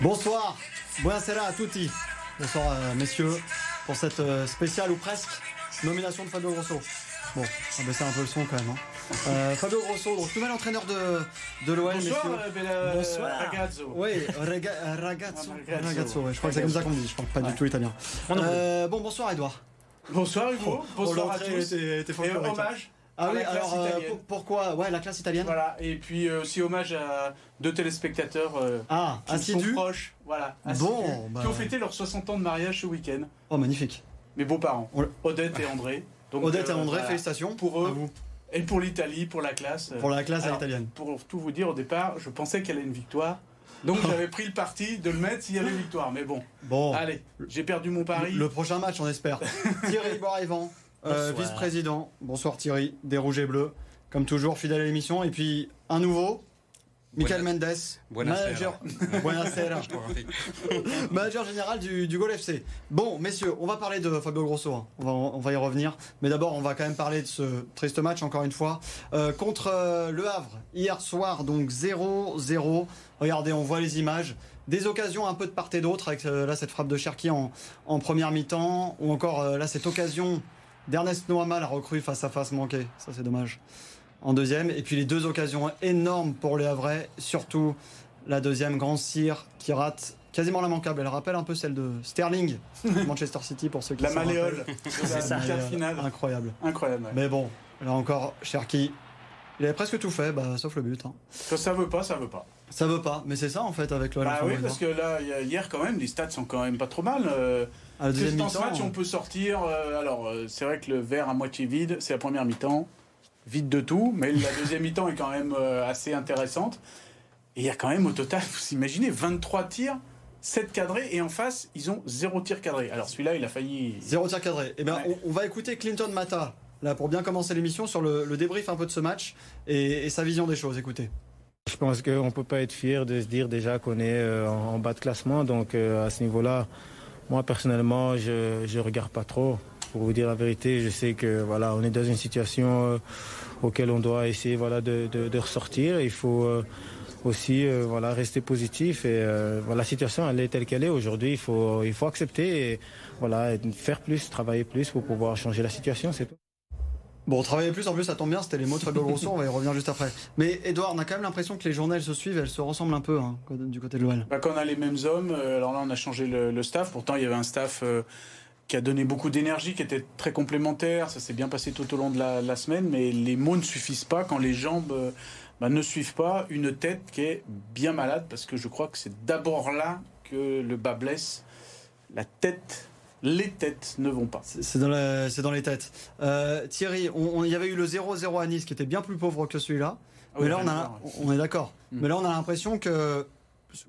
Bonsoir, buonasera à tutti. Bonsoir euh, messieurs pour cette euh, spéciale ou presque nomination de Fabio Grosso. Bon, on va baisser un peu le son quand même. hein. Euh, Fabio Grosso, donc nouvel entraîneur de, de l'OL, Bonsoir, messieurs. bella- Bonsoir. ragazzo. Oui, ragazzo. Ah, ragazzo. Ragazzo, ouais, je crois que c'est comme ça qu'on dit, je parle pas du tout italien. Euh, bon, bonsoir Edouard. Bonsoir Hugo, bonsoir à tous. était- était Et hommage Ah oui, alors euh, italienne. pour- pourquoi? Ouais, la classe italienne Voilà, et puis euh, aussi hommage à deux téléspectateurs euh, Ah, qui me assidu sont proches, voilà, assidus, Bon, bah. qui ont fêté leurs 60 ans de mariage ce week-end. Oh, magnifique. Mes beaux-parents, On Odette et André. Donc, Odette et euh, André, voilà. félicitations. Pour eux. à vous. Et pour l'Italie, pour la classe. Pour la classe à alors, l'italienne. Pour tout vous dire, au départ, je pensais qu'elle allait une victoire. Donc j'avais pris le parti de le mettre s'il y avait victoire. Mais bon, Bon, allez, j'ai perdu mon pari. le prochain match, on espère. Thierry Boraïvan, euh, vice-président. Bonsoir Thierry, des Rouges et Bleus. Comme toujours, fidèle à l'émission. Et puis, un nouveau, Michael Mendes, Buonasera. manager, manager général du, du Gol FC. Bon, messieurs, on va parler de Fabio Grosso. hein. On, va, on va y revenir. Mais d'abord, on va quand même parler de ce triste match, encore une fois, euh, contre euh, Le Havre. Hier soir, donc 0-0. Regardez, on voit les images. Des occasions un peu de part et d'autre, avec euh, là cette frappe de Cherki en, en première mi-temps, ou encore euh, là cette occasion d'Ernest Noama, la recrue face à face manquée. Ça, c'est dommage. En deuxième. Et puis les deux occasions énormes pour les Havrais, surtout la deuxième, Grand Cyr, qui rate quasiment l'immanquable. Elle rappelle un peu celle de Sterling, Manchester City, pour ceux qui La malléole la ça. finale. Incroyable. Incroyable. ouais. Mais bon, là encore, Cherki, il avait presque tout fait, bah, sauf le but. hein. Quand ça veut pas, ça veut pas. Ça veut pas, mais c'est ça en fait avec le Bah oui, parce que là, hier quand même, les stats sont quand même pas trop mal. Euh, à la Qu'est-ce deuxième que dans ce match on peut sortir euh, Alors, euh, c'est vrai que le verre à moitié vide, c'est la première mi-temps, vide de tout, mais la deuxième mi-temps est quand même euh, assez intéressante. Et il y a quand même au total, vous imaginez, 23 tirs, 7 cadrés, et en face, ils ont 0 tir cadré. Alors celui-là, il a failli. Zéro tir cadré. Eh Ouais. on, on va écouter Clinton Mata, là, pour bien commencer l'émission, sur le, le débrief un peu de ce match et, et sa vision des choses. Écoutez. Je pense qu'on ne peut pas être fier de se dire déjà qu'on est euh, en en bas de classement. Donc euh, à ce niveau-là, moi personnellement, je ne regarde pas trop. Pour vous dire la vérité, je sais que voilà, on est dans une situation euh, auquel on doit essayer voilà, de, de- de ressortir. Il faut euh, aussi euh, voilà, rester positif. Et euh, voilà, la situation elle est telle qu'elle est aujourd'hui. Il faut, il faut accepter et voilà, faire plus, travailler plus pour pouvoir changer la situation. C'est tout. Bon, travailler plus, en plus, ça tombe bien, c'était les mots de Fabio Grosso, on va y revenir juste après. Mais Edouard, on a quand même l'impression que les journées, se suivent, elles se ressemblent un peu hein, du côté de l'OL. Bah, quand on a les mêmes hommes, euh, alors là, on a changé le, staff. Pourtant, il y avait un staff euh, qui a donné beaucoup d'énergie, qui était très complémentaire. Ça s'est bien passé tout au long de la, la semaine, mais les mots ne suffisent pas quand les jambes euh, bah, ne suivent pas une tête qui est bien malade, parce que je crois que c'est d'abord là que le bas blesse. La tête, les têtes ne vont pas. C'est dans, la- c'est dans les têtes. Euh, Thierry, on- on- il y avait eu le 0-0 à Nice qui était bien plus pauvre que celui-là. Ah mais oui, là, on, a, est d'accord. Mm. Mais là, on a l'impression que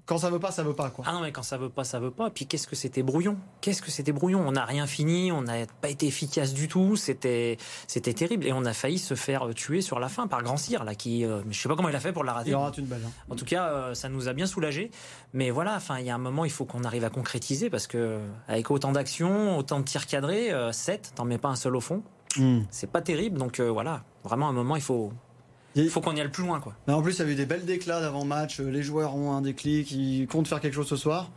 quand ça veut pas, ça veut pas. Quoi. Ah non, mais quand ça veut pas, ça veut pas. Puis qu'est-ce que c'était brouillon? Qu'est-ce que c'était brouillon? On n'a rien fini, on n'a pas été efficace du tout. C'était, c'était terrible et on a failli se faire tuer sur la fin par Grand Cyr là, qui, euh, je sais pas comment il a fait pour la rater. Il en rate une belle. hein. En tout cas, euh, ça nous a bien soulagés. Mais voilà, enfin, il y a un moment, il faut qu'on arrive à concrétiser parce que avec autant d'actions, autant de tirs cadrés, 7, t'en mets pas un seul au fond, Mm. c'est pas terrible. Donc euh, voilà, vraiment, à un moment, il faut, Il- faut qu'on y aille plus loin, quoi. Mais en plus, il y a eu des belles déclats d'avant-match. Les joueurs ont un déclic, ils comptent faire quelque chose ce soir.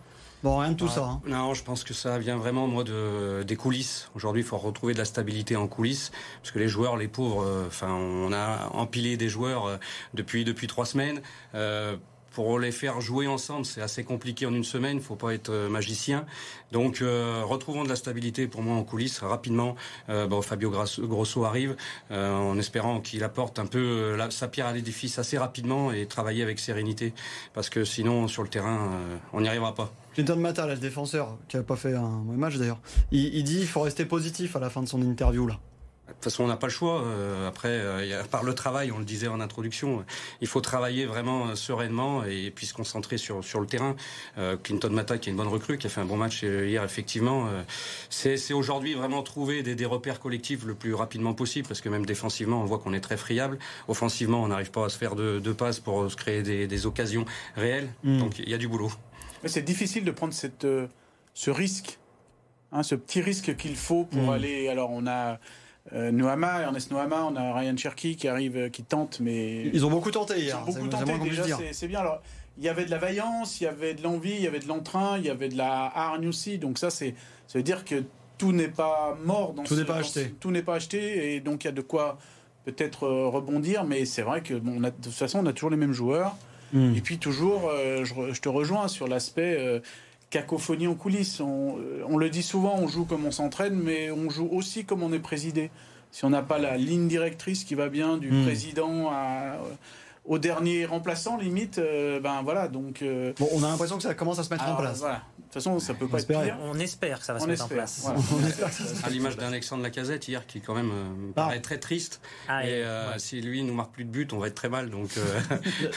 Bon, rien de tout Ah, ça. hein. Non, je pense que ça vient vraiment moi de des coulisses. Aujourd'hui, il faut retrouver de la stabilité en coulisses parce que les joueurs, les pauvres, euh, enfin, on a empilé des joueurs euh, depuis depuis trois semaines. Euh, pour les faire jouer ensemble, c'est assez compliqué en une semaine. Il faut pas être euh, magicien. Donc, euh, retrouvons de la stabilité pour moi en coulisses rapidement. Euh, bon, Fabio Grosso arrive en espérant qu'il apporte un peu sa pierre à l'édifice assez rapidement et travailler avec sérénité parce que sinon sur le terrain, on n'y arrivera pas. Clinton Mata, le défenseur, qui n'a pas fait un match d'ailleurs, il, il dit qu'il faut rester positif à la fin de son interview. là. De toute façon, on n'a pas le choix. Euh, après, euh, par le travail, on le disait en introduction, il faut travailler vraiment euh, sereinement et puis se concentrer sur, sur le terrain. Clinton Mata, qui est une bonne recrue, qui a fait un bon match hier, effectivement. c'est aujourd'hui vraiment trouver des, des repères collectifs le plus rapidement possible, parce que même défensivement, on voit qu'on est très friable. Offensivement, on n'arrive pas à se faire de, de passes pour se créer des, des occasions réelles. Mm. Donc, il y a du boulot. Mais c'est difficile de prendre cette, ce risque, hein, ce petit risque qu'il faut pour Mm. aller. Alors, on a euh, Noama, Ernest Noama, on a Ryan Cherky qui arrive, euh, qui tente, mais. Ils ont beaucoup tenté Ils hier. ont beaucoup tenté, déjà, c'est- bien. Alors, il y avait de la vaillance, il y avait de l'envie, il y avait de l'entrain, il y avait de la hargne aussi. Donc ça, c'est, ça veut dire que tout n'est pas mort dans Tout n'est pas acheté. ce- tout n'est pas acheté et donc il y a de quoi peut-être euh, rebondir. Mais c'est vrai que bon, on a, de toute façon, on a toujours les mêmes joueurs. Hmm. Et puis toujours, euh, je, te rejoins sur l'aspect cacophonie en coulisses. On, euh, on le dit souvent, on joue comme on s'entraîne, mais on joue aussi comme on est présidé. Si on n'a pas la ligne directrice qui va bien du Hmm. président à- au dernier remplaçant, limite, euh, ben voilà. Donc, euh, Bon, on a l'impression que ça commence à se mettre alors, en place. Voilà. De toute façon, ça peut pas être espérer. pire. On espère que ça va se On mettre espère. en place. voilà. On espère À l'image d'Alexandre Lacazette hier, qui quand même euh, me paraît très triste. Ah, et euh, ouais. si lui nous marque plus de buts, on va être très mal. Donc euh,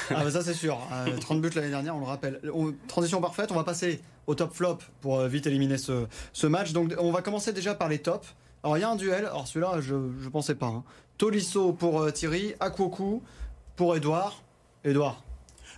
Ah bah ça c'est sûr, Euh, 30 buts l'année dernière, on le rappelle. On- transition parfaite, on va passer au top flop pour euh, vite éliminer ce, ce match. Donc on va commencer déjà par les tops. Alors il y a un duel, alors celui-là je ne pensais pas. hein. Tolisso pour euh, Thierry, Akwoku pour Edouard. Edouard,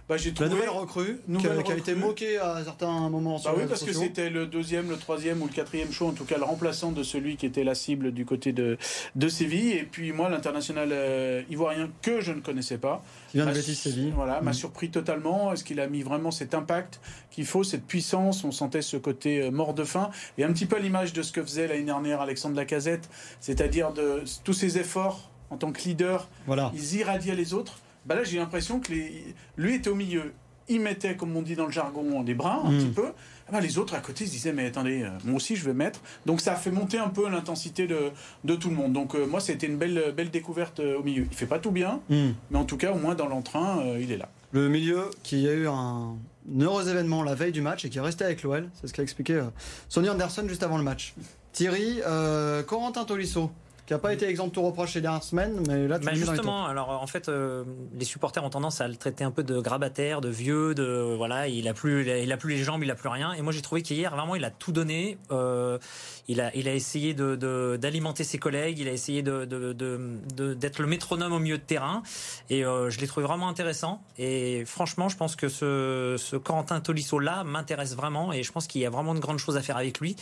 Bah, j'ai la trouvé- nouvelle recrue qui, nouvelle a, qui a été moquée à certains moments sur Bah oui, parce que c'était le deuxième, le troisième ou le quatrième show, en tout cas le remplaçant de celui qui était la cible du côté de, de Séville. Et puis moi, l'international euh, ivoirien que je ne connaissais pas, Qui vient de Betis Séville. Voilà, m'a Mm. surpris totalement. Est-ce qu'il a mis vraiment cet impact qu'il faut, cette puissance? On sentait ce côté euh, mort de faim. Et un petit peu à l'image de ce que faisait l'année dernière Alexandre Lacazette, c'est-à-dire de tous ses efforts en tant que leader, Voilà. ils irradiaient les autres. Bah là, j'ai l'impression que les... lui était au milieu. Il mettait, comme on dit dans le jargon, des brins un Mm. petit peu. Ah bah, les autres à côté se disaient mais attendez, euh, moi aussi je vais mettre. Donc ça a fait monter un peu l'intensité de, de tout le monde. Donc euh, moi c'était une belle, belle découverte euh, au milieu. Il fait pas tout bien, Hmm. mais en tout cas au moins dans l'entrain, il est là. Le milieu qui a eu un heureux événement la veille du match et qui est resté avec l'OL, c'est ce qu'a expliqué Sonny Anderson juste avant le match. Thierry, euh, Corentin Tolisso, qui n'a pas été exempt de reproche ces dernières semaines, mais là tu Bah dans les justement, alors en fait, euh, les supporters ont tendance à le traiter un peu de grabataire, de vieux, de voilà, il a plus, il a, il a plus les jambes, il a plus rien. Et moi, j'ai trouvé qu'hier, vraiment, il a tout donné. Euh, il a, il a essayé de, d'alimenter ses collègues, il a essayé de, de, de- de- d'être le métronome au milieu de terrain. Et euh, je l'ai trouvé vraiment intéressant. Et franchement, je pense que ce, ce Corentin Tolisso là m'intéresse vraiment, et je pense qu'il y a vraiment de grandes choses à faire avec lui.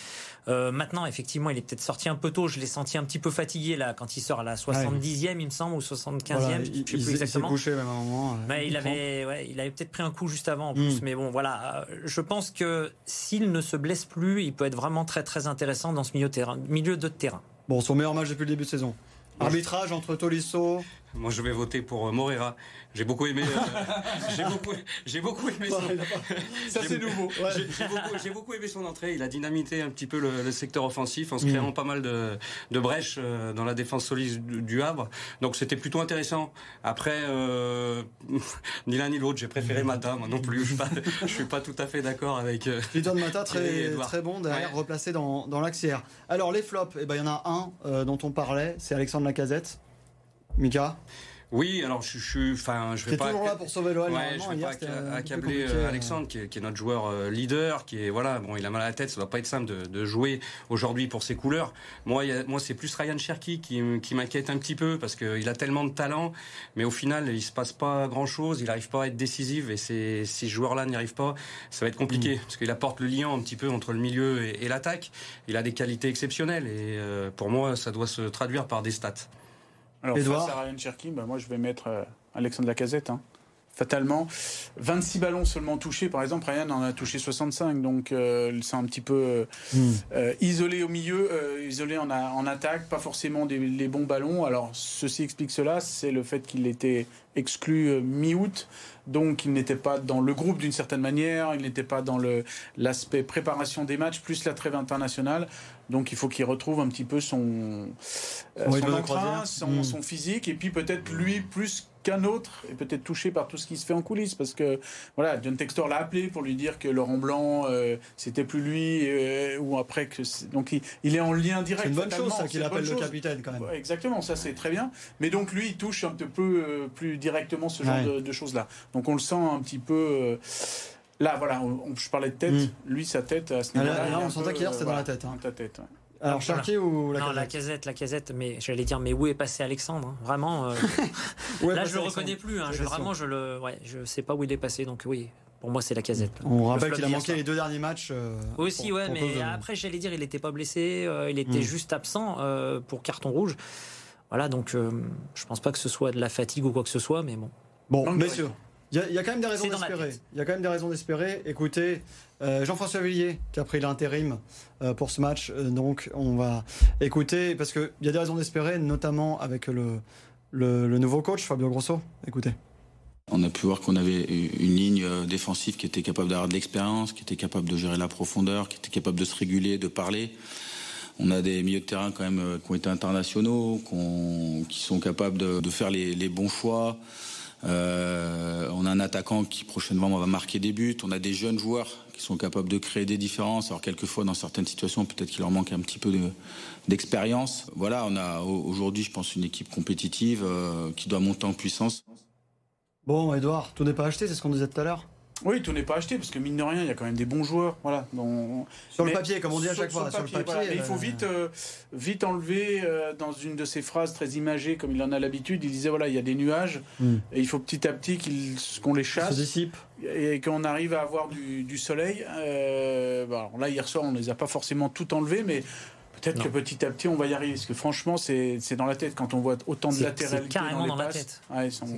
Maintenant, effectivement, il est peut-être sorti un peu tôt. Je l'ai senti un petit peu fatigué là quand il sort à la 70e, il me semble, ou 75e. Voilà, je il, sais il plus s'est exactement. couché même à un moment. Mais il avait, ouais, il avait peut-être pris un coup juste avant en plus. Mm. Mais bon, voilà. euh, Je pense que s'il ne se blesse plus, il peut être vraiment très très intéressant dans ce milieu, terrain, milieu de terrain. Bon, son meilleur match depuis le début de saison. Arbitrage entre Tolisso. Moi je vais voter pour euh, Morera. J'ai beaucoup aimé. euh, j'ai beaucoup, j'ai beaucoup aimé. Son, Ça c'est nouveau. j'ai, j'ai beaucoup, aimé son entrée. Il a dynamité un petit peu le, le secteur offensif en se Mm. créant pas mal de, de brèches euh, dans la défense solide du, Havre. Donc c'était plutôt intéressant. Après, euh, ni l'un ni l'autre, j'ai préféré Mata. Moi non plus, je suis pas, je suis pas tout à fait d'accord avec. euh, Liton Mata, très, bon derrière, Ouais. replacé dans, dans. Alors, les flops, eh ben, il y en a un euh, dont on parlait, c'est Alexandre Lacazette. Mika, Oui, alors je, suis, enfin, je vais pas. toujours là pour sauver l'OL. Ouais, je vais hier, pas accabler euh, euh. Alexandre, qui est, qui est notre joueur euh, leader, qui est voilà, bon, il a mal à la tête, ça doit pas être simple de, de jouer aujourd'hui pour ses couleurs. Moi, il y a- moi, c'est plus Ryan Cherky qui, m'inquiète un petit peu parce qu'il a tellement de talent, mais au final, il se passe pas grand chose, il arrive pas à être décisif et c'est, si ce joueur-là n'y arrive pas, ça va être Mm. compliqué parce qu'il apporte le lien un petit peu entre le milieu et, et l'attaque. Il a des qualités exceptionnelles et euh, pour moi, ça doit se traduire par des stats. Alors Edouard. face à Ryan Cherky, bah, moi je vais mettre euh, Alexandre Lacazette. Hein. Fatalement, 26 ballons seulement touchés. Par exemple, Ryan en a touché 65, donc euh, c'est un petit peu euh, Hmm. euh, isolé au milieu, euh, isolé en, a- en attaque, pas forcément des, les bons ballons. Alors ceci explique cela, c'est le fait qu'il était exclu euh, mi-août, donc il n'était pas dans le groupe d'une certaine manière, il n'était pas dans l'aspect préparation des matchs plus la trêve internationale. Donc il faut qu'il retrouve un petit peu son, Son entrain, son, Mm. son physique, et puis peut-être lui plus qu'un autre est peut-être touché par tout ce qui se fait en coulisses parce que voilà John Textor l'a appelé pour lui dire que Laurent Blanc euh, c'était plus lui euh, ou après que donc il, il est en lien direct C'est une bonne chose, ça, qu'il appelle le capitaine quand même. Ouais, Exactement, ça c'est très bien. Mais donc lui, il touche un petit peu euh, plus directement ce genre Ouais. de, de choses-là. Donc on le sent un petit peu. là, voilà, on- on- je parlais de tête. Mm. Lui, sa tête à ce Ah, là, niveau-là. on sentait qu'hier, c'était dans la tête, hein. dans ta tête. ouais. Alors. Cherki ou non, Lacazette la casette, la casette, mais j'allais dire, mais où est passé Alexandre hein Vraiment, euh, là je le que reconnais plus. Hein, je, la vraiment, je le, ouais, je sais pas où il est passé. Donc oui, pour moi, c'est la casette. On Le rappelle qu'il a manqué les deux derniers matchs. euh, Aussi, pour- ouais, pour mais de- après, j'allais dire, il n'était pas blessé, euh, il était Mm. juste absent euh, pour carton rouge. Voilà, donc euh, je pense pas que ce soit de la fatigue ou quoi que ce soit, mais bon. Bon, messieurs, Il y, a quand même des raisons d'espérer. Il y a quand même des raisons d'espérer. Écoutez, euh, Jean-François Villiers qui a pris l'intérim euh, pour ce match. Euh, donc on va écouter parce qu'il y a des raisons d'espérer, notamment avec le, le, nouveau coach Fabio Grosso. Écoutez. On a pu voir qu'on avait une ligne défensive qui était capable d'avoir de l'expérience, qui était capable de gérer la profondeur, qui était capable de se réguler, de parler. On a des milieux de terrain quand même qui ont été internationaux, qui sont capables de, faire les, les bons choix. Euh, on a un attaquant qui prochainement va marquer des buts. On a des jeunes joueurs qui sont capables de créer des différences. Alors quelquefois, dans certaines situations, peut-être qu'il leur manque un petit peu d'expérience. voilà, on a aujourd'hui, je pense, une équipe compétitive euh, qui doit monter en puissance. Bon, Edouard, tout n'est pas acheté, c'est ce qu'on disait tout à l'heure. Oui, tout n'est pas acheté parce que mine de rien, il y a quand même des bons joueurs. Voilà. Sur le papier, comme on dit à chaque fois. il faut euh, vite, euh, vite enlever euh, dans une de ses phrases très imagées, comme il en a l'habitude. Il disait voilà, il y a des nuages hmm. et il faut petit à petit qu'on les chasse. Et qu'on arrive à avoir du, soleil. là, hier soir, on ne les a pas forcément tout enlevés, mais Peut-être que petit à petit, on va y arriver. Parce que franchement, c'est dans la tête quand on voit autant de latéralité. C'est carrément dans, la tête.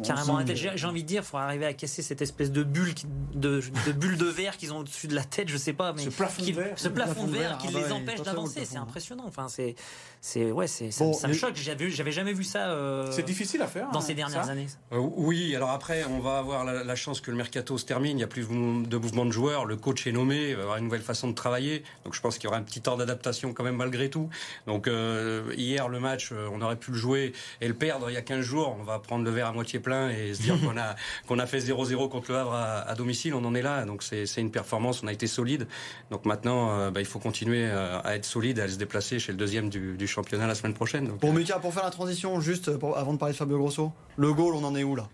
carrément dans la tête. J'ai envie de dire, il faut arriver à casser cette espèce de bulle de, de bulle de verre qu'ils ont au-dessus de la tête, je sais pas. Mais ce plafond de verre. Ce plafond de verre qui ah les bah empêche d'avancer. C'est impressionnant. Enfin, c'est c'est ouais, c'est ça, me choque. J'avais jamais vu ça. Euh, c'est difficile à faire dans ces dernières années. Euh, oui, alors après, on va avoir la, chance que le mercato se termine. Il y a plus de mouvement de joueurs. Le coach est nommé. Il va avoir une nouvelle façon de travailler. Donc je pense qu'il y aura un petit temps d'adaptation quand même malgré tout. Donc euh, hier le match, on aurait pu le jouer et le perdre il y a 15 jours. On va prendre le verre à moitié plein et se dire qu'on a qu'on a fait 0-0 contre le Havre à, domicile. On en est là. Donc c'est une performance. On a été solide. Donc maintenant, bah, il faut continuer à être solide, à se déplacer chez le deuxième du, du championnat la semaine prochaine. Bon, Mika, pour faire la transition, juste avant de parler de Fabio Grosso, le goal, on en est où là?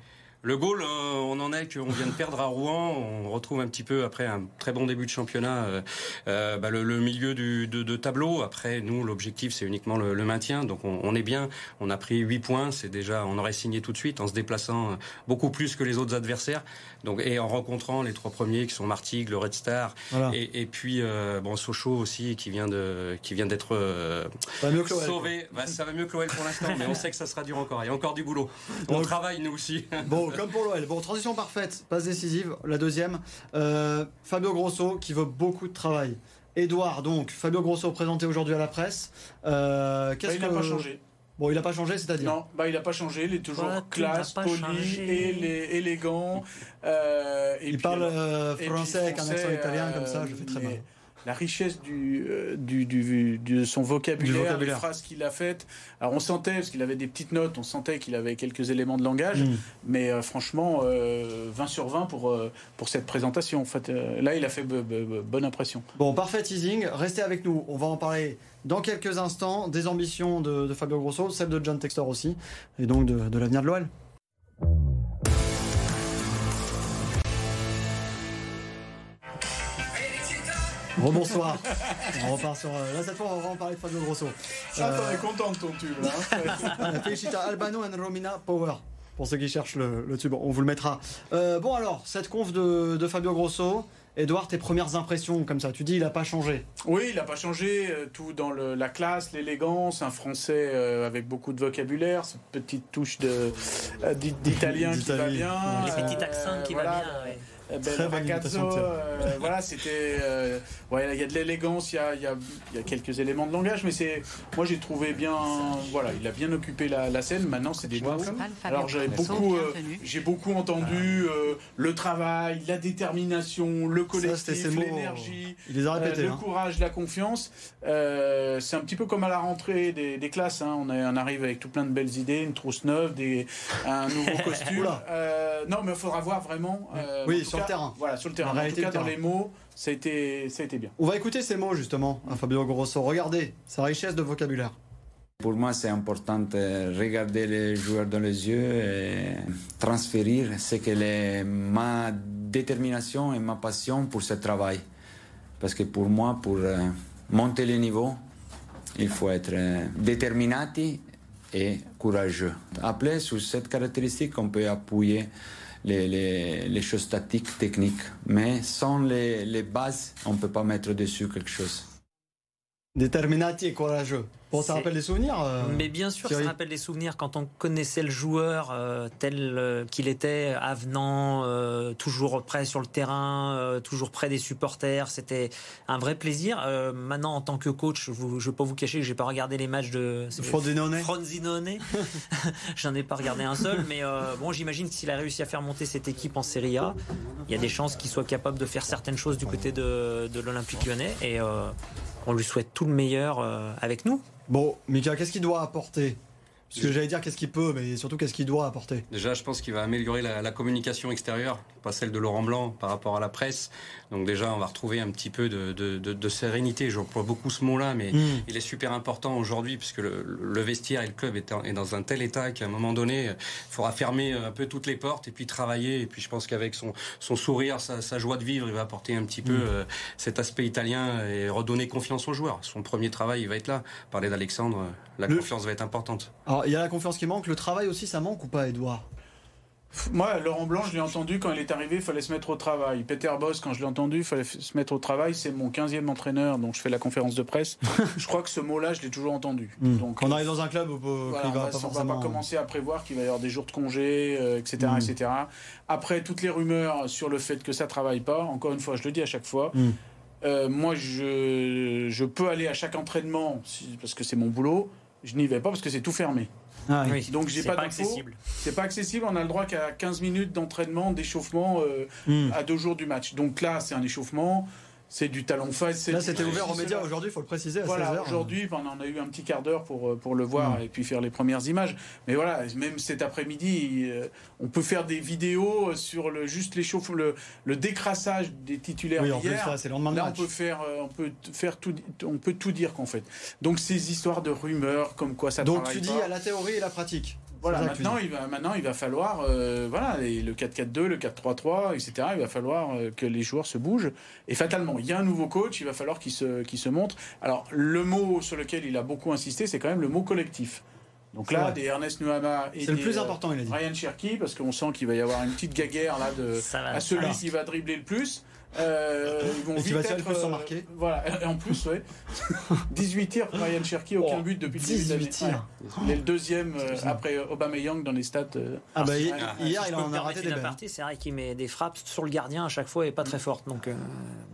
Le goal, euh, on en est qu'on vient de perdre à Rouen. On retrouve un petit peu après un très bon début de championnat euh, euh, bah, le, milieu du, de, tableau. Après, nous, l'objectif c'est uniquement le, maintien. Donc on, est bien. On a pris 8 points. C'est déjà, on aurait signé tout de suite en se déplaçant beaucoup plus que les autres adversaires. Donc et en rencontrant les trois premiers qui sont Martigues, le Red Star et, puis bon Sochaux aussi qui vient de qui vient d'être sauvé. Bah, ça va mieux que l'OL pour l'instant, mais on sait que ça sera dur encore. Il y a encore du boulot. On travaille nous aussi. Bon, comme pour l'OL. Bon, transition parfaite, passe décisive, la deuxième. Euh, Fabio Grosso qui veut beaucoup de travail. Edouard, donc, Fabio Grosso présenté aujourd'hui à la presse. Euh, qu'est-ce bah, il n'a pas changé. Bon, il n'a pas changé, c'est-à-dire Non, bah, il n'a pas changé. Il est toujours classe, poli, et élégant. Euh, il parle français avec un accent italien comme ça, je fais très mal la richesse du, euh, du, du, de son vocabulaire, les phrases qu'il a faites. Alors on sentait, parce qu'il avait des petites notes, on sentait qu'il avait quelques éléments de langage, mm. mais euh, franchement, 20 euh, sur 20 pour, pour cette présentation. En fait, là, il a fait bonne impression. Bon, parfait teasing. Restez avec nous. On va en parler dans quelques instants des ambitions de, Fabio Grosso, celles de John Textor aussi, et donc de, de l'avenir de l'OL. Rebonsoir. on repart sur. Euh, là, cette fois, on va en parler de Fabio Grosso. Ça, t'en es content de ton tube, là. Felicita Albano and Romina Power. Pour ceux qui cherchent le, tube, on vous le mettra. Euh, bon, alors, cette conf de, Fabio Grosso. Edouard, tes premières impressions comme ça, tu dis il n'a pas changé. Oui, il n'a pas changé, euh, tout dans la classe, l'élégance, un français avec beaucoup de vocabulaire, cette petite touche d'italien qui va bien. Les petits accents qui va bien. Ben, Ragazzo, euh, voilà, c'était. Euh, ouais, il y a de l'élégance, il y a, y a, quelques éléments de langage, mais c'est. Moi, j'ai trouvé bien. Voilà, il a bien occupé la, scène. Maintenant, c'est des mots. Alors, j'ai beaucoup, euh, j'ai beaucoup entendu le travail, la détermination, le collectif, l'énergie, le hein. courage, la confiance. c'est un petit peu comme à la rentrée des, classes. Hein. On, on, arrive avec tout plein de belles idées, une trousse neuve, des, un nouveau costume. non, mais il faudra voir vraiment. oui, sur le terrain. Voilà, sur le terrain. En tout cas, dans les mots, ça a, été, ça a été bien. On va écouter ces mots justement, hein, Fabio Grosso. Regardez sa richesse de vocabulaire. Pour moi, c'est important de regarder les joueurs dans les yeux et transférer ce que est ma détermination et ma passion pour ce travail. Parce que pour moi, pour euh, monter le niveau, il faut être euh, déterminé et courageux. Après, sur cette caractéristique, on peut appuyer les, les, choses statiques, techniques. Mais sans les, les bases, on ne peut pas mettre dessus quelque chose. Déterminati et courageux. Bon, ça rappelle des souvenirs. euh, Mais bien sûr, Thierry. ça rappelle des souvenirs quand on connaissait le joueur euh, tel euh, qu'il était, avenant, toujours prêt sur le terrain, toujours près des supporters. C'était un vrai plaisir. Maintenant, en tant que coach, vous- je ne vais pas vous cacher que j'ai pas regardé les matchs de Frosinone. Frosinone. J'en ai pas regardé un seul, mais bon, j'imagine que s'il a réussi à faire monter cette équipe en Serie A, il y a des chances qu'il soit capable de faire certaines choses du côté de, de l'Olympique lyonnais. Et on lui souhaite tout le meilleur euh, avec nous. Bon, Mika, qu'est-ce qu'il doit apporter? Parce que j'allais dire qu'est-ce qu'il peut, mais surtout qu'est-ce qu'il doit apporter. Déjà, je pense qu'il va améliorer la, la communication extérieure, pas celle de Laurent Blanc par rapport à la presse. Donc déjà, on va retrouver un petit peu de, de, de, de sérénité. J'emploie beaucoup ce mot-là, mais Mm. il est super important aujourd'hui puisque le, le vestiaire et le club est, en- est dans un tel état qu'à un moment donné, il faudra fermer un peu toutes les portes et puis travailler. Et puis je pense qu'avec son, son sourire, sa, sa joie de vivre, il va apporter un petit peu euh, cet aspect italien et redonner confiance aux joueurs. Son premier travail, il va être là. Parler d'Alexandre, euh, la Le- confiance va être importante. Alors, il y a la confiance qui manque, le travail aussi, ça manque ou pas, Edouard Moi, Laurent Blanc, je l'ai entendu quand il est arrivé, il fallait se mettre au travail. Peter Boss, quand je l'ai entendu, il fallait se mettre au travail. C'est mon 15e entraîneur, donc je fais la conférence de presse. je crois que ce mot-là, je l'ai toujours entendu. Mm. Donc, Quand on arrive dans un club où Voilà, on va va, pas on va forcément. pas commencer à prévoir qu'il va y avoir des jours de congé, euh, etc., Mm. etc. Après, toutes les rumeurs sur le fait que ça travaille pas, encore une fois, je le dis à chaque fois, Mm. euh, moi, je, je peux aller à chaque entraînement parce que c'est mon boulot. Je n'y vais pas parce que c'est tout fermé. Ah, oui. Donc, j'ai C'est pas pas accessible. C'est pas accessible. On a le droit qu'à 15 minutes d'entraînement, d'échauffement euh, Mm. à deux jours du match. Donc là, c'est un échauffement, c'est du talon face. Là, c'était ouvert aux médias aujourd'hui, il faut le préciser, à Voilà, 16h. aujourd'hui, ben, on a eu un petit quart d'heure pour, euh, pour le voir Mm. et puis faire les premières images. Mais voilà, même cet après-midi, euh, on peut faire des vidéos sur le, juste l'échauffe, le, le décrassage des titulaires Oui, en plus, d'hier. là, c'est le lendemain de Là, on match. peut faire, euh, on peut faire tout, on peut tout dire qu'en fait. Donc ces histoires de rumeurs, comme quoi ça Donc, tu dis pas. à la théorie et la pratique. Voilà, maintenant il, va, maintenant, il va falloir, euh, voilà, le 4-4-2, le 4-3-3, etc. Il va falloir euh, que les joueurs se bougent. Et fatalement, il y a un nouveau coach, il va falloir qu'il se, qu'il se montre. Alors, le mot sur lequel il a beaucoup insisté, c'est quand même le mot collectif. Donc là, des Ernest Nuama et le des, plus euh, important, il a dit. Ryan Cherky, parce qu'on sent qu'il va y avoir une petite gaguerre là de, va. à celui qui va dribbler le plus. Euh, ils vont Et vite va tirer le être, plus sans euh, marquer. Voilà, et en plus, ouais. 18 tirs pour Ryan Cherky, aucun Oh, but depuis le début de 18 l'année. tirs. Ouais. Il est le deuxième euh, après Aubameyang dans les stats. euh, Ah bah, Ah, hi- ah, hier, Si il en a raté des aparté, c'est vrai qu'il met des frappes sur le gardien à chaque fois et pas très fortes. Donc, euh,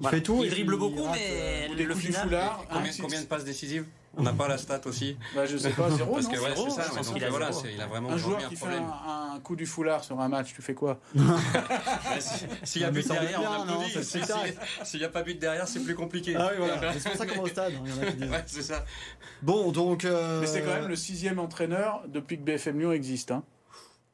Il fait tout Il dribble beaucoup, mais le final. foulard. Combien, hein, c'est- combien de passes décisives On n'a pas la stat aussi bah, Je sais pas, zéro. Parce non, que ouais, zéro, c'est ça. je ouais, pense donc qu'il a voilà, il a vraiment Un joueur qui fait problème. un, un coup du foulard sur un match, tu fais quoi? S'il y a but derrière, on applaudit. S'il n'y a pas but derrière, c'est plus compliqué. Ah oui, voilà. C'est pour ça qu'on va au stade. hein, il y en a qui disent. Ouais, c'est ça. Bon, donc. euh, Mais c'est quand même le sixième entraîneur depuis que BFM Lyon existe. Hein.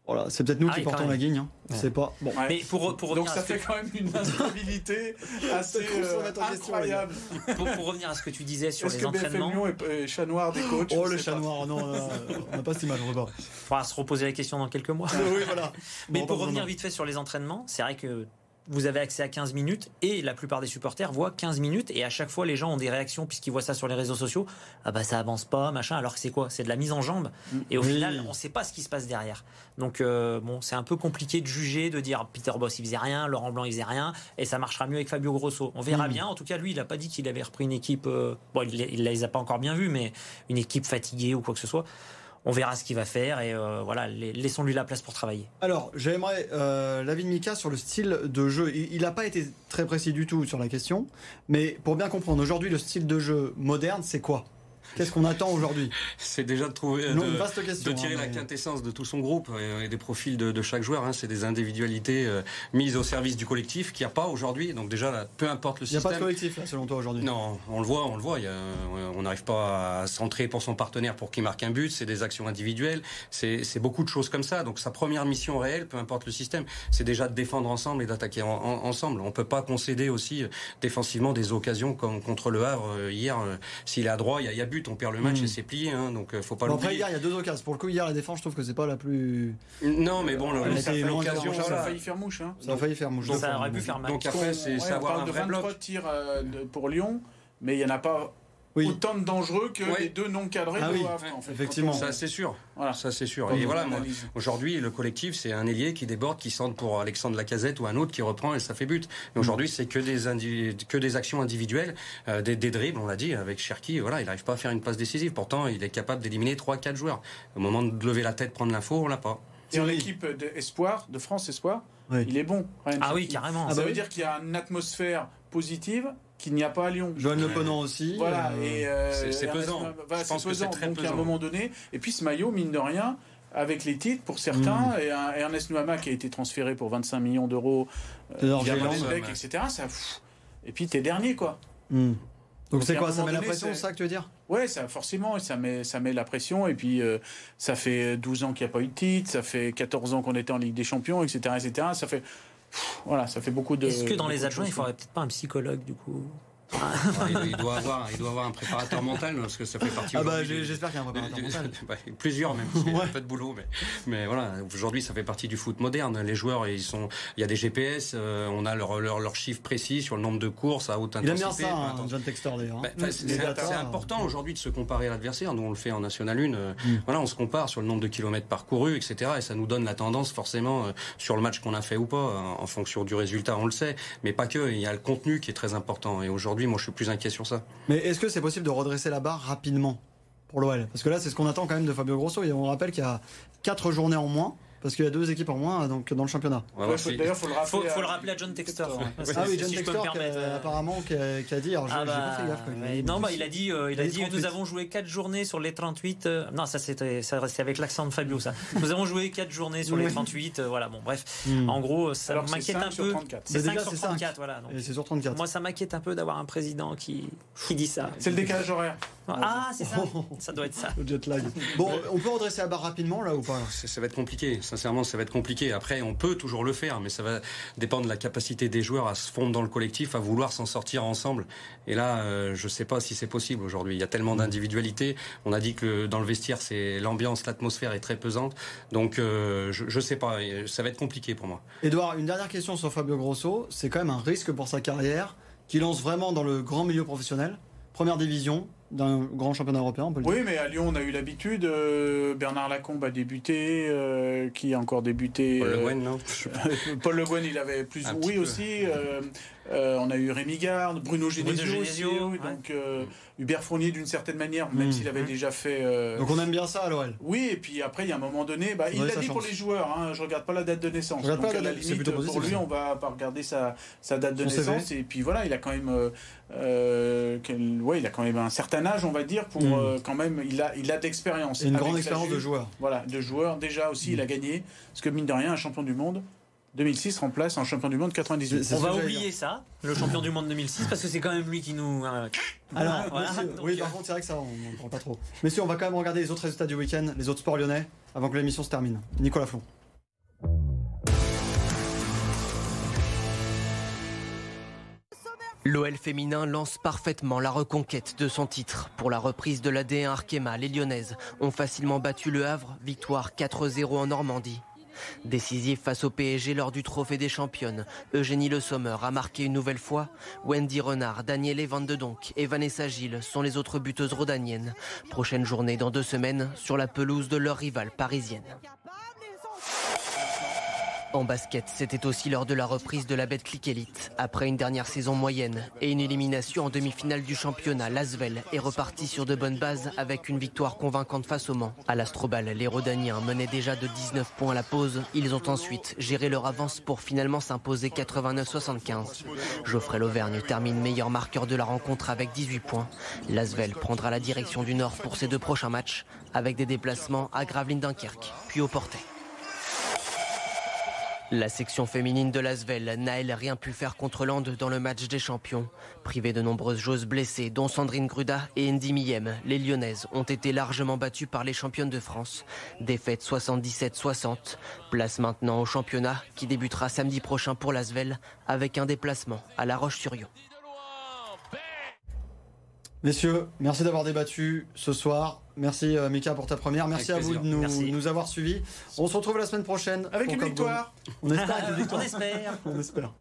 Voilà, c'est peut-être nous Ah qui portons la guigne. Hein. Je sais pas. Bon. Ouais. Mais pour, pour Donc ça à ce que- fait quand même une instabilité assez euh, incroyable. pour, pour revenir à ce que tu disais sur Est-ce les que entraînements, Lyon est, est chat noir des coachs Oh, le chat pas. noir. Non, non, on n'a pas cette image, on va pas. il faudra se reposer la question dans quelques mois. oui, voilà. Mais Bon, pour revenir vite fait sur les entraînements, c'est vrai que vous avez accès à 15 minutes et la plupart des supporters voient 15 minutes et à chaque fois les gens ont des réactions puisqu'ils voient ça sur les réseaux sociaux. Ah bah ça avance pas, machin. Alors que c'est quoi? C'est de la mise en jambe et au Oui. final on sait pas ce qui se passe derrière. Donc euh, bon, c'est un peu compliqué de juger, de dire Peter Boss il faisait rien, Laurent Blanc il faisait rien et ça marchera mieux avec Fabio Grosso. On verra Mm. bien. En tout cas lui il a pas dit qu'il avait repris une équipe. euh, bon il, il les a pas encore bien vus, mais une équipe fatiguée ou quoi que ce soit. On verra ce qu'il va faire et euh, voilà, la- laissons-lui la place pour travailler. Alors, j'aimerais euh, l'avis de Mika sur le style de jeu. Il n'a pas été très précis du tout sur la question, mais pour bien comprendre, aujourd'hui, le style de jeu moderne, c'est quoi? Qu'est-ce qu'on attend aujourd'hui? C'est déjà de trouver. Non, de- une vaste question. de tirer hein, la quintessence de tout son groupe et, et des profils de, de chaque joueur. hein. C'est des individualités euh, mises au service du collectif qu'il n'y a pas aujourd'hui. Donc déjà, là, peu importe le Il n'y a pas de système. collectif, là, selon toi, aujourd'hui? Non, on le voit, on le voit. il y a- euh, on n'arrive pas à centrer pour son partenaire pour qu'il marque un but. C'est des actions individuelles. C'est beaucoup de choses comme ça. Donc sa première mission réelle, peu importe le système, c'est déjà de défendre ensemble et d'attaquer en- en- ensemble. On peut pas concéder aussi euh, défensivement des occasions comme contre le Havre euh, hier. euh, S'il est à droit, il y, a- il y a but. On perd le match Mm. et c'est plié. hein. donc euh, faut pas Bon, Après, hier, il y a deux occasions. Pour le coup, hier, la défense, je trouve que c'est pas la plus. Non, mais bon, Elle le- l'occasion. ça a failli faire mouche. Hein. Ça a failli faire mouche. Ça aurait pu faire mal. Donc après, c'est Ouais, c'est on parle un de vrai 23 bloc. tirs euh, de- pour Lyon, mais il n'y en a pas autant de dangereux que les deux non cadrés ah de oui. Havre, en fait. Effectivement. Ça, c'est sûr. Voilà. Ça, c'est sûr. Comme Et voilà, aujourd'hui, le collectif, c'est un ailier qui déborde, qui centre pour Alexandre Lacazette ou un autre qui reprend et ça fait but. Mais aujourd'hui, c'est que des que des actions individuelles, euh, des, des dribbles, on l'a dit, avec Cherki, voilà, il n'arrive pas à faire une passe décisive. Pourtant, il est capable d'éliminer 3-4 joueurs. Au moment de lever la tête, prendre l'info, on l'a pas. Et en équipe d'espoir, de France Espoir, Oui. il est bon. Ryan Ah oui, carrément. Ah Ça bah veut oui. dire qu'il y a une atmosphère positive qu'il n'y a pas à Lyon. Joanne Le Penant aussi. Voilà, euh, et euh, c'est- pesant. Ma- Je voilà, pense c'est que c'est pesant. très Donc, à un pesant. moment donné, et puis ce maillot, mine de rien, avec les titres pour certains, Mm. et un Ernest Nouama qui a été transféré pour 25 millions d'euros ouais. etc. Ça, pff, et puis t'es dernier, quoi. hmm. Donc c'est quoi Ça met la pression, c'est- c'est ça que tu veux dire? Ouais, ça forcément, ça met, ça met la pression. Et puis, euh, ça fait 12 ans qu'il n'y a pas eu de titre, ça fait 14 ans qu'on était en Ligue des Champions, etc. etc. Ça fait, voilà, ça fait beaucoup de. Est-ce que dans les adjoints, il faudrait peut-être pas un psychologue du coup? Il, il doit avoir, il doit avoir un préparateur mental parce que ça fait partie. Ah bah j'espère qu'il y a un préparateur mental. bah, plusieurs même, parce a Ouais. un peu de boulot, mais, mais voilà, aujourd'hui ça fait partie du foot moderne. Les joueurs, ils sont, il y a des GPS, euh, on a leurs leur, chiffres précis sur le nombre de courses à haute Il intensité. aime bien ça, hein. John Textor d'ailleurs. Bah, hein. enfin, c'est euh, important aujourd'hui de se comparer à l'adversaire. Nous, on le fait en National 1. euh, Mm. Voilà, on se compare sur le nombre de kilomètres parcourus, etc. Et ça nous donne la tendance forcément euh, sur le match qu'on a fait ou pas, en, en fonction du résultat, on le sait. Mais pas que. Il y a le contenu qui est très important. Et aujourd'hui, moi, je suis plus inquiet sur ça. Mais est-ce que c'est possible de redresser la barre rapidement pour l'OL Parce que là, c'est ce qu'on attend quand même de Fabio Grosso. Et on rappelle qu'il y a 4 journées en moins, parce qu'il y a deux équipes en moins donc, dans le championnat. Ouais, faut- si- D'ailleurs, faut le rappeler. faut, faut à- le rappeler à John Textor. Ouais. ouais. Si- Ah oui, si John me Textor, qui a- euh, apparemment, qui a, qui a dit. Alors, Ah j'ai pas bah, fait gaffe. quand ouais, même. non, bah, il a dit, euh, il Il a dit, dit nous 38. avons joué 4 journées sur les 38. euh, non, ça c'était, avec l'accent de Fabio, ça. Nous avons joué 4 journées sur les Oui. 38. euh, voilà, bon, bref. Hmm. En gros, ça m'inquiète 5 un sur peu. 34. C'est Mais 5 déjà, sur c'est cinq. 34, voilà. donc. Et c'est sur 34. Moi, ça m'inquiète un peu d'avoir un président qui, qui dit ça. C'est le décalage horaire. Ah, c'est ça. Ça doit être ça. Le jet lag. Bon, on peut redresser la barre rapidement là ou pas? Ça va être compliqué, sincèrement, ça va être compliqué. Après, on peut toujours le faire, mais ça va dépendre de la capacité des joueurs à se fondre dans le collectif, à vouloir s'en sortir ensemble. Et là, euh, je sais pas si c'est possible aujourd'hui. Il y a tellement d'individualité. On a dit que dans le vestiaire, c'est l'ambiance, l'atmosphère est très pesante. Donc, euh, je, je sais pas, Et ça va être compliqué pour moi. Edouard, une dernière question sur Fabio Grosso. C'est quand même un risque pour sa carrière, qui lance vraiment dans le grand milieu professionnel, première division d'un grand championnat européen, on peut le dire. Oui, mais à Lyon, on a eu l'habitude. euh, Bernard Lacombe a débuté. euh, qui a encore débuté Paul Le euh, Guen, non Paul Le Guen, il avait plus. Un oui, aussi. Euh, on a eu Rémi Garde, Bruno Genesio, aussi, Genesio, ouais. donc euh, Hubert Fournier d'une certaine manière, même Mm. s'il avait déjà fait. euh, Donc on aime bien ça à l'OL. Oui, et puis après, il y a un moment donné, bah, il l'a dit pour chance. les joueurs, hein, je regarde pas la date de naissance. Je regarde Donc pas la date, limite, plutôt pour positif, lui, ça. on va pas regarder sa, sa date de Son CV. naissance. Et puis voilà, il a quand même, euh, euh, quel- ouais, il a quand même un certain âge, on va dire, pour Mm. euh, quand même, il a, il a de l'expérience. Une grande expérience de joueur. Voilà, de joueur. Déjà aussi, il a gagné, parce que mine de rien, un champion du monde. 2006 remplace un champion du monde 98. C'est On va oublier ça, le champion du monde 2006, parce que c'est quand même lui qui nous. euh, Alors, voilà. Donc, oui, euh, par contre, c'est vrai que ça, on n'en parle pas trop. Messieurs, on va quand même regarder les autres résultats du week-end, les autres sports lyonnais, avant que l'émission se termine. Nicolas Flon. L'OL féminin lance parfaitement la reconquête de son titre. Pour la reprise de la D1 Arkema, les Lyonnaises ont facilement battu le Havre, victoire 4-0 en Normandie. Décisif face au PSG lors du Trophée des Championnes, Eugénie Le Sommer a marqué une nouvelle fois. Wendy Renard, Danielle Van de et Vanessa Gilles sont les autres buteuses rodaniennes. Prochaine journée dans deux semaines sur la pelouse de leur rivale parisienne. En basket, c'était aussi lors de la reprise de la Betclic Elite. Après une dernière saison moyenne et une élimination en demi-finale du championnat, l'Asvel est reparti sur de bonnes bases avec une victoire convaincante face au Mans. À l'Astrobal, les Rodaniens menaient déjà de 19 points à la pause. Ils ont ensuite géré leur avance pour finalement s'imposer 89-75. Geoffrey Lauvergne termine meilleur marqueur de la rencontre avec 18 points. L'Asvel prendra la direction du Nord pour ses deux prochains matchs avec des déplacements à Gravelines-Dunkerque, puis au Portet. La section féminine de l'Asvel n'a elle rien pu faire contre Lande dans le match des champions. Privée de nombreuses joueuses blessées, dont Sandrine Gruda et Andy Millem, les Lyonnaises ont été largement battues par les championnes de France. Défaite 77-60. Place maintenant au championnat qui débutera samedi prochain pour l'Asvel avec un déplacement à La Roche-sur-Yon. Messieurs, merci d'avoir débattu ce soir. Merci euh, Mika pour ta première. Merci Avec à vous de nous, Merci. nous avoir suivis. On se retrouve la semaine prochaine. Avec pour une victoire On espère avec une victoire. On espère. On espère.